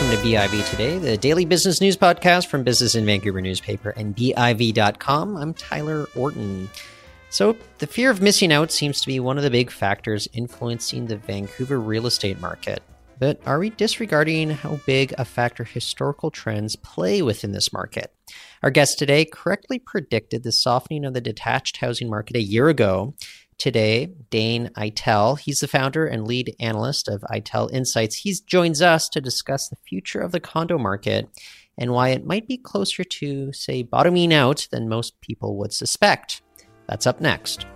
welcome to BIV Today, the daily business news podcast from Business in Vancouver newspaper and BIV.com. I'm Tyler Orton. So, the fear of missing out seems to be one of the big factors influencing the Vancouver real estate market. But are we disregarding how big a factor historical trends play within this market? Our guest today correctly predicted the softening of the detached housing market a year ago today, Dane Eitel. He's the founder and lead analyst of Eitel Insights. He joins us to discuss the future of the condo market and why it might be closer to, say, bottoming out than most people would suspect. That's up next.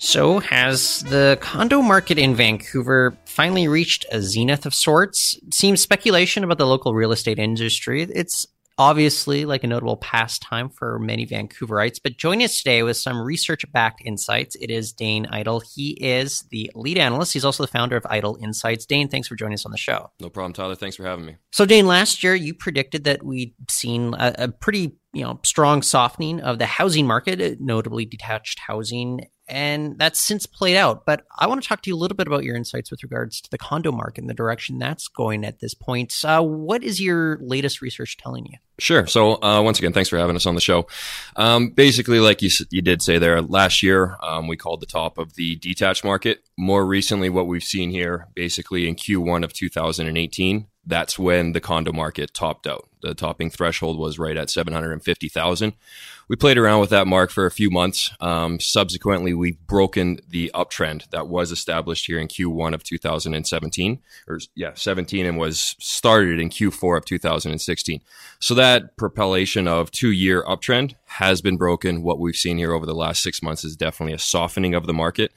So, has the condo market in Vancouver finally reached a zenith of sorts? It seems speculation about the local real estate industry. It's obviously like a notable pastime for many Vancouverites. But join us today with some research backed insights, it is Dane Eitel. He is the lead analyst. He's also the founder of Eitel Insights. Dane, thanks for joining us on the show. No problem, Tyler. Thanks for having me. So, Dane, last year you predicted that we'd seen a, a pretty you know strong softening of the housing market, notably detached housing and that's since played out. But I want to talk to you a little bit about your insights with regards to the condo market and the direction that's going at this point. Uh, what is your latest research telling you? Sure. So uh, once again, thanks for having us on the show. Um, basically, like you you did say there, last year um, we called the top of the detached market. More recently, what we've seen here, basically in Q1 of 2018, that's when the condo market topped out. The topping threshold was right at 750,000. We played around with that mark for a few months. Um, subsequently, we've broken the uptrend that was established here in Q1 of 2017, or yeah, 17, and was started in Q4 of 2016. So that propellation of two-year uptrend has been broken. What we've seen here over the last six months is definitely a softening of the market,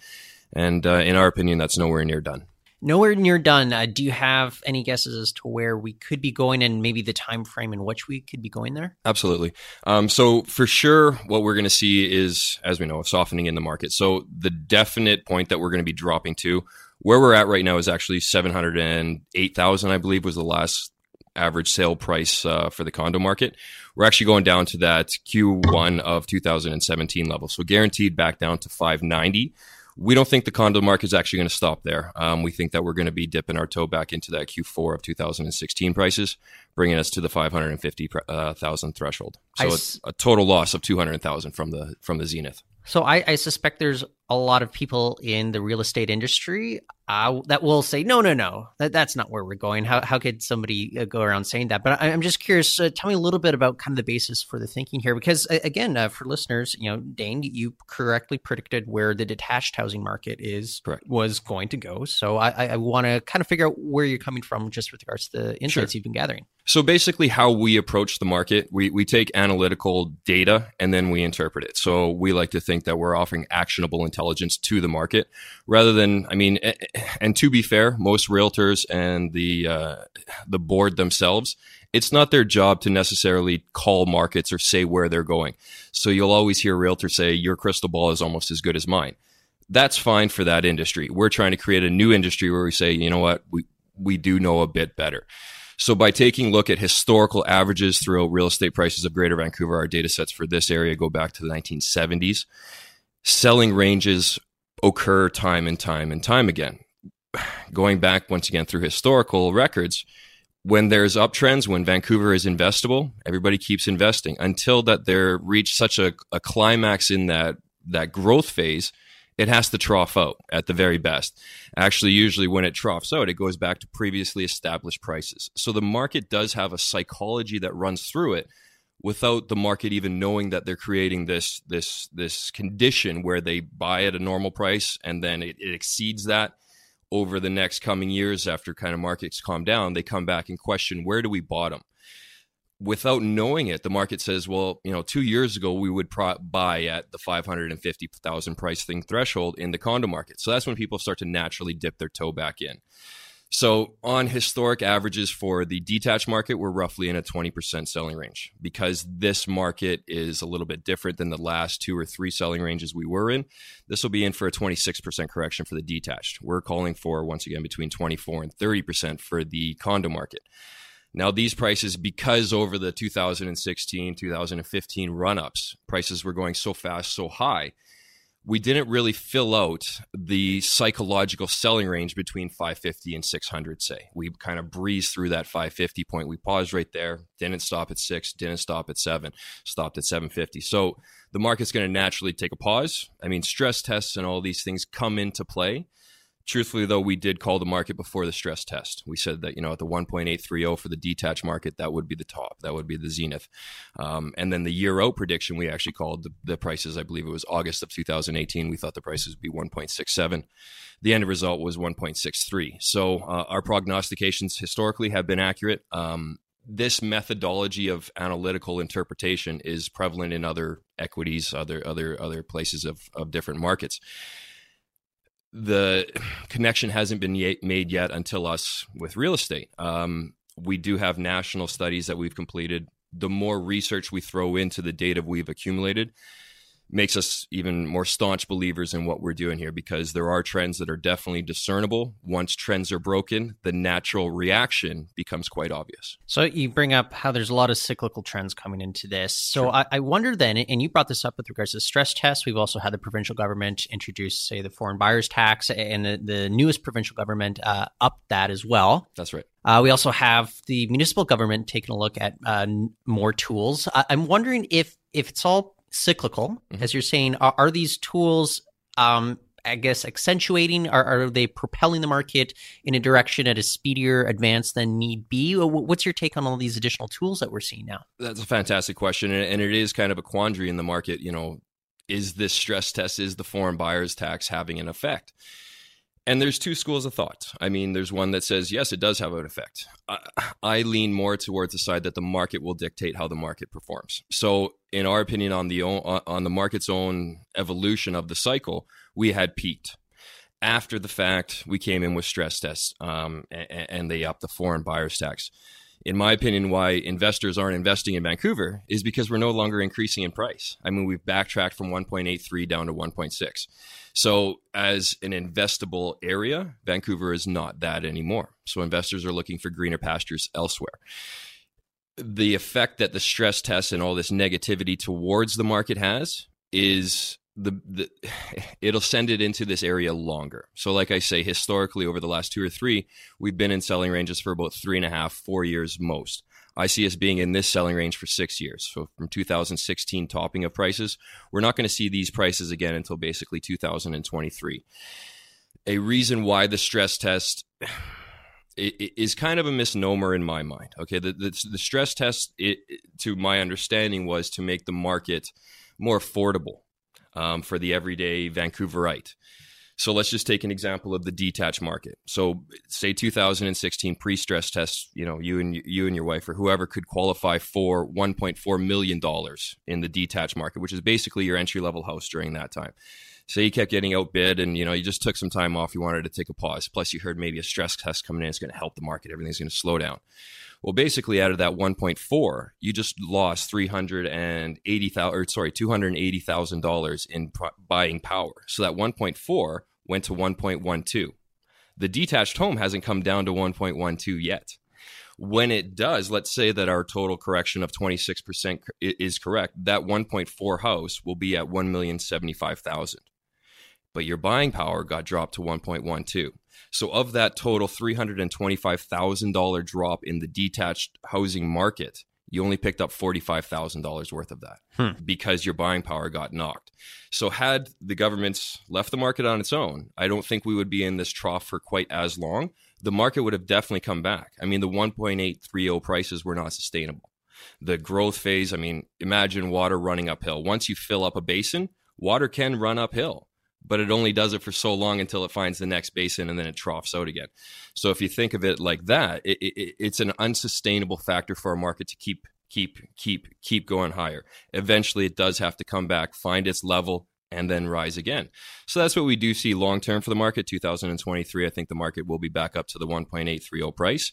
and uh, in our opinion, that's nowhere near done nowhere near done. Uh, do you have any guesses as to where we could be going and maybe the time frame in which we could be going there? Absolutely. Um, so for sure, what we're going to see is, as we know, a softening in the market. So the definite point that we're going to be dropping to, where we're at right now, is actually seven hundred and eight thousand. I believe was the last average sale price uh, for the condo market. We're actually going down to that Q1 of 2017 level. So guaranteed back down to 590 we don't think the condo market is actually going to stop there. Um, we think that we're going to be dipping our toe back into that Q4 of 2016 prices, bringing us to the 550,000 uh, threshold. So it's a total loss of 200,000 from the from the zenith. So I, I, suspect there's a lot of people in the real estate industry uh, that will say, no, no, no, that, that's not where we're going. How, how could somebody uh, go around saying that? But I, am just curious. Uh, tell me a little bit about kind of the basis for the thinking here, because again, uh, for listeners, you know, Dane, you correctly predicted where the detached housing market is Correct. was going to go. So I, I want to kind of figure out where you're coming from, just with regards to the insights sure. you've been gathering. So basically, how we approach the market, we, we take analytical data and then we interpret it. So we like to think that we're offering actionable intelligence to the market rather than, I mean, and to be fair, most realtors and the uh, the board themselves, it's not their job to necessarily call markets or say where they're going. So you'll always hear realtors say, "Your crystal ball is almost as good as mine." That's fine for that industry. We're trying to create a new industry where we say, you know what, we we do know a bit better. So by taking a look at historical averages throughout real estate prices of Greater Vancouver, our data sets for this area go back to the 1970s. Selling ranges occur time and time and time again. Going back once again through historical records, when there's uptrends, when Vancouver is investable, everybody keeps investing until that they're reached such a, a climax in that that growth phase it has to trough out at the very best. Actually, usually when it troughs out, it goes back to previously established prices. So the market does have a psychology that runs through it without the market even knowing that they're creating this this this condition where they buy at a normal price and then it, it exceeds that over the next coming years after kind of markets calm down they come back and question where do we bottom without knowing it, the market says, well, you know, two years ago we would pro- buy at the 550,000 price thing threshold in the condo market. So that's when people start to naturally dip their toe back in. So on historic averages for the detached market, we're roughly in a 20% selling range because this market is a little bit different than the last two or three selling ranges we were in. This will be in for a 26% correction for the detached. We're calling for once again between 24 and 30% for the condo market. Now, these prices, because over the 2016, 2015 run ups, prices were going so fast, so high, we didn't really fill out the psychological selling range between 550 and 600 say. We kind of breezed through that 550 point. We paused right there didn't stop at 6 didn't stop at 7 stopped at 750 so the market's going to naturally take a pause. I mean stress tests and all these things come into play Truthfully, though, we did call the market before the stress test. We said that, you know, at the 1.830 for the detached market, that would be the top. That would be the zenith. Um, and then the year out prediction, we actually called the, the, prices, I believe it was August of 2018. We thought the prices would be 1.67. The end result was 1.63. So uh, our prognostications historically have been accurate. Um, this methodology of analytical interpretation is prevalent in other equities, other other other places of, of different markets the connection hasn't been made yet until us with real estate. Um, we do have national studies that we've completed. The more research we throw into the data we've accumulated, makes us even more staunch believers in what we're doing here because there are trends that are definitely discernible. Once trends are broken, the natural reaction becomes quite obvious. So you bring up how there's a lot of cyclical trends coming into this. So sure. I, I, wonder then, and you brought this up with regards to stress tests. We've also had the provincial government introduce, say, the foreign buyers tax, and the, the newest provincial government uh, upped that as well. That's right. Uh, we also have the municipal government taking a look at uh, more tools. I- I'm wondering if if it's all cyclical, mm-hmm. as you're saying. Are, are these tools, um, I guess, accentuating? Are, are they propelling the market in a direction at a speedier advance than need be? What's your take on all these additional tools that we're seeing now? That's a fantastic question, and it is kind of a quandary in the market. You know, is this stress test, is the foreign buyers tax having an effect? And there's two schools of thought. I mean, there's one that says, yes, it does have an effect. I, I, lean more towards the side that the market will dictate how the market performs. So, in our opinion, on the on the market's own evolution of the cycle, we had peaked. After the fact, we came in with stress tests, um, and, and they upped the foreign buyers tax in my opinion, why investors aren't investing in Vancouver is because we're no longer increasing in price. I mean, we've backtracked from 1.83 down to 1.6. So, as an investable area, Vancouver is not that anymore. So, investors are looking for greener pastures elsewhere. The effect that the stress test and all this negativity towards the market has is the, the it'll send it into this area longer. So, like I say, historically over the last two or three, we've been in selling ranges for about three and a half, four years most. I see us being in this selling range for six years. So, from 2016 topping of prices, we're not going to see these prices again until basically 2023. A reason why the stress test is kind of a misnomer in my mind. Okay, the the, the stress test, it, to my understanding, was to make the market more affordable um, for the everyday Vancouverite. So let's just take an example of the detached market. So say 2016 pre-stress test, you know, you and you and your wife or whoever could qualify for 1.4 million dollars in the detached market, which is basically your entry level house during that time. Say you kept getting outbid and you know you just took some time off, you wanted to take a pause. Plus you heard maybe a stress test coming in, it's going to help the market, everything's going to slow down. Well, basically, out of that 1.4, you just lost 380,000 or sorry, $280,000 in buying power. So that 1.4 went to 1.12. The detached home hasn't come down to 1.12 yet. When it does, let's say that our total correction of 26% is correct, that 1.4 house will be at 1,075,000. But your buying power got dropped to 1.12. So, of that total $325,000 drop in the detached housing market, you only picked up $45,000 worth of that hmm. because your buying power got knocked. So, had the governments left the market on its own, I don't think we would be in this trough for quite as long. The market would have definitely come back. I mean, the 1.830 prices were not sustainable. The growth phase, I mean, imagine water running uphill. Once you fill up a basin, water can run uphill but it only does it for so long until it finds the next basin and then it troughs out again. So if you think of it like that, it, it, it's an unsustainable factor for a market to keep keep keep keep going higher. Eventually, it does have to come back, find its level, and then rise again. So that's what we do see long term for the market. 2023, I think the market will be back up to the 1.830 price.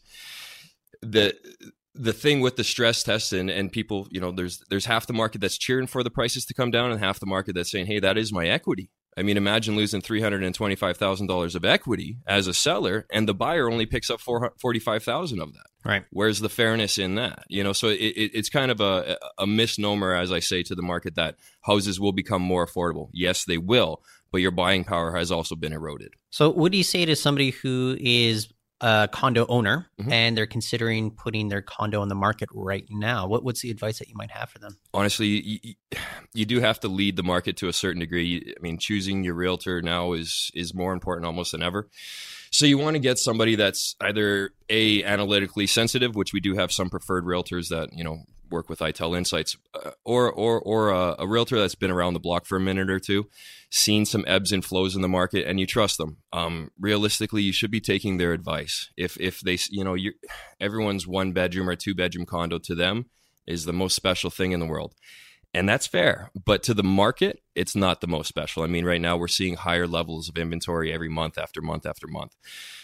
The the thing with the stress test and, and people, you know, there's there's half the market that's cheering for the prices to come down and half the market that's saying, hey, that is my equity. I mean, imagine losing three hundred and twenty-five thousand dollars of equity as a seller, and the buyer only picks up forty-five thousand of that. Right. Where's the fairness in that? You know, so it, it, it's kind of a, a misnomer, as I say to the market, that houses will become more affordable. Yes, they will, but your buying power has also been eroded. So, what do you say to somebody who is a condo owner mm-hmm. and they're considering putting their condo on the market right now? What, what's the advice that you might have for them? Honestly, you, you do have to lead the market to a certain degree. I mean, choosing your realtor now is is more important almost than ever. So you want to get somebody that's either a analytically sensitive, which we do have some preferred realtors that you know work with Eitel Insights, uh, or or or a, a, realtor that's been around the block for a minute or two, seen some ebbs and flows in the market, and you trust them. Um, realistically, you should be taking their advice. If if they you know you everyone's one bedroom or two bedroom condo to them is the most special thing in the world. And that's fair. But to the market, it's not the most special. I mean, right now we're seeing higher levels of inventory every month after month after month.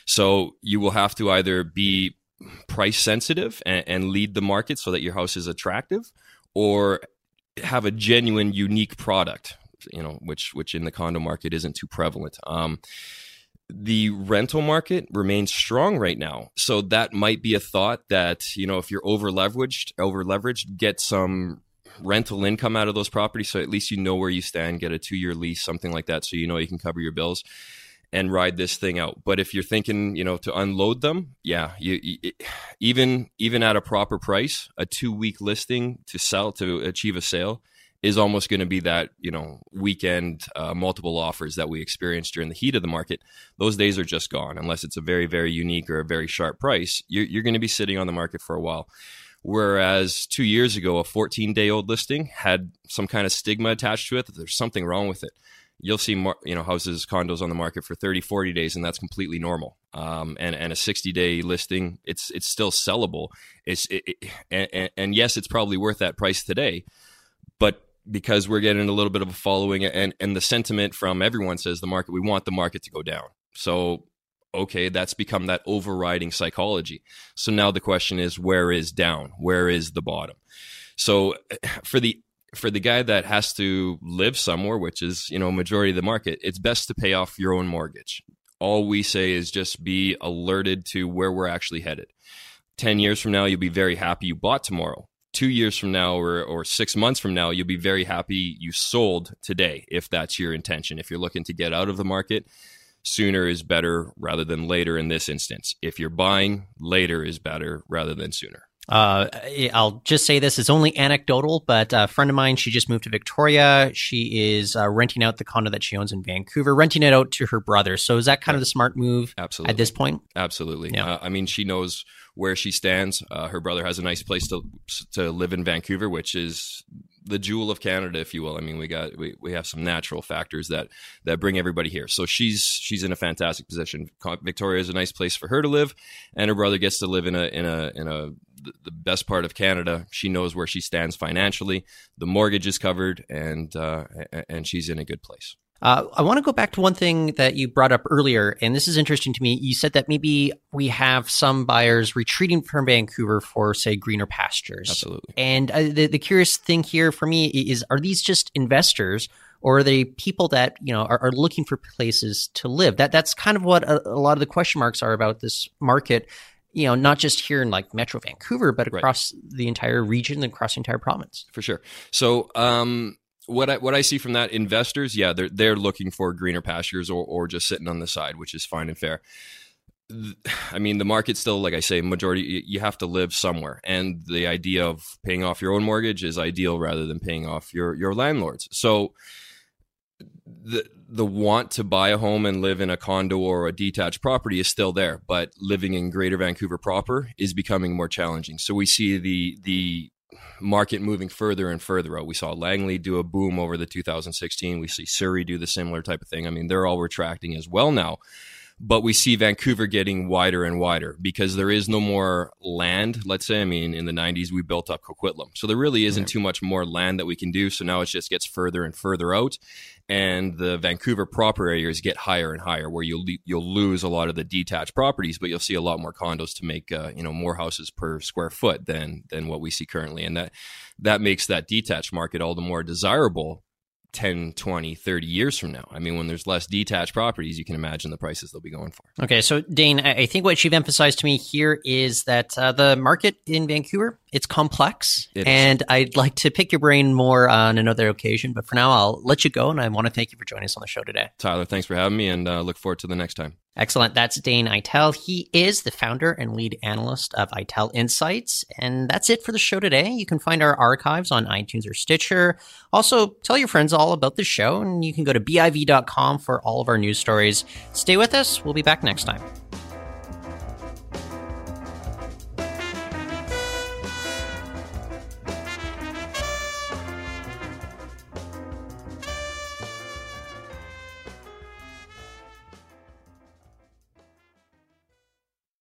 So you will have to either be price sensitive and, and lead the market so that your house is attractive or have a genuine unique product you know which which in the condo market isn't too prevalent. Um, the rental market remains strong right now. So that might be a thought that you know if you're over leveraged over leveraged get some rental income out of those properties so at least you know where you stand get a two year lease something like that so you know you can cover your bills and ride this thing out. But if you're thinking, you know, to unload them, yeah, you, you even even at a proper price, a two week listing to sell to achieve a sale is almost going to be that you know weekend uh, multiple offers that we experienced during the heat of the market. Those days are just gone unless it's a very very unique or a very sharp price. You're, you're going to be sitting on the market for a while. Whereas two years ago, a 14 day old listing had some kind of stigma attached to it that there's something wrong with it you'll see more, you know houses condos on the market for 30 40 days and that's completely normal. Um, and and a 60 day listing it's it's still sellable. It's it, it, and, and, yes it's probably worth that price today but because we're getting a little bit of a following and and the sentiment from everyone says the market we want the market to go down. So okay that's become that overriding psychology. So now the question is where is down? Where is the bottom? So for the for the guy that has to live somewhere, which is, you know, majority of the market, it's best to pay off your own mortgage. All we say is just be alerted to where we're actually headed. 10 years from now, you'll be very happy you bought tomorrow. Two years from now, or, or six months from now, you'll be very happy you sold today, if that's your intention. If you're looking to get out of the market, sooner is better rather than later in this instance. If you're buying, later is better rather than sooner. Uh, I'll just say this is only anecdotal, but a friend of mine, she just moved to Victoria. She is uh, renting out the condo that she owns in Vancouver, renting it out to her brother. So is that kind of the smart move Absolutely. at this point? Absolutely. Yeah. Uh, I mean, she knows where she stands. Uh, her brother has a nice place to to live in Vancouver, which is the jewel of Canada, if you will. I mean, we got we, we have some natural factors that that bring everybody here. So she's she's in a fantastic position. Victoria is a nice place for her to live, and her brother gets to live in a in a in a the best part of Canada. She knows where she stands financially. The mortgage is covered, and uh, and she's in a good place. Uh, I want to go back to one thing that you brought up earlier, and this is interesting to me. You said that maybe we have some buyers retreating from Vancouver for, say, greener pastures. Absolutely. And uh, the, the curious thing here for me is: are these just investors, or are they people that you know are, are looking for places to live? That that's kind of what a, a, lot of the question marks are about this market you know, not just here in like Metro Vancouver, but across right. the entire region and across the entire province. For sure. So, um, what I what I see from that investors, yeah, they're they're looking for greener pastures or or just sitting on the side, which is fine and fair. I mean, the market still, like I say, majority you have to live somewhere, and the idea of paying off your own mortgage is ideal rather than paying off your your landlords. So the the want to buy a home and live in a condo or a detached property is still there, but living in Greater Vancouver proper is becoming more challenging. So we see the the market moving further and further out. We saw Langley do a boom over the 2016. We see Surrey do the similar type of thing. I mean, they're all retracting as well now but we see Vancouver getting wider and wider because there is no more land. Let's say, I mean, in the 90s, we built up Coquitlam. So there really isn't too much more land that we can do. So now it just gets further and further out. And the Vancouver proper areas get higher and higher, where you'll you'll lose a lot of the detached properties, but you'll see a lot more condos to make uh, you know more houses per square foot than than what we see currently, and that that makes that detached market all the more desirable 10, 20, 30 years from now. I mean, when there's less detached properties, you can imagine the prices they'll be going for. Okay, so Dane, I think what you've emphasized to me here is that uh, the market in Vancouver it's complex, It is. and I'd like to pick your brain more on another occasion. But for now, I'll let you go, and I want to thank you for joining us on the show today. Tyler, thanks for having me, and uh, look forward to the next time. Excellent. That's Dane Eitel. He is the founder and lead analyst of Eitel Insights. And that's it for the show today. You can find our archives on iTunes or Stitcher. Also, tell your friends all about the show, and you can go to biv.com for all of our news stories. Stay with us. We'll be back next time.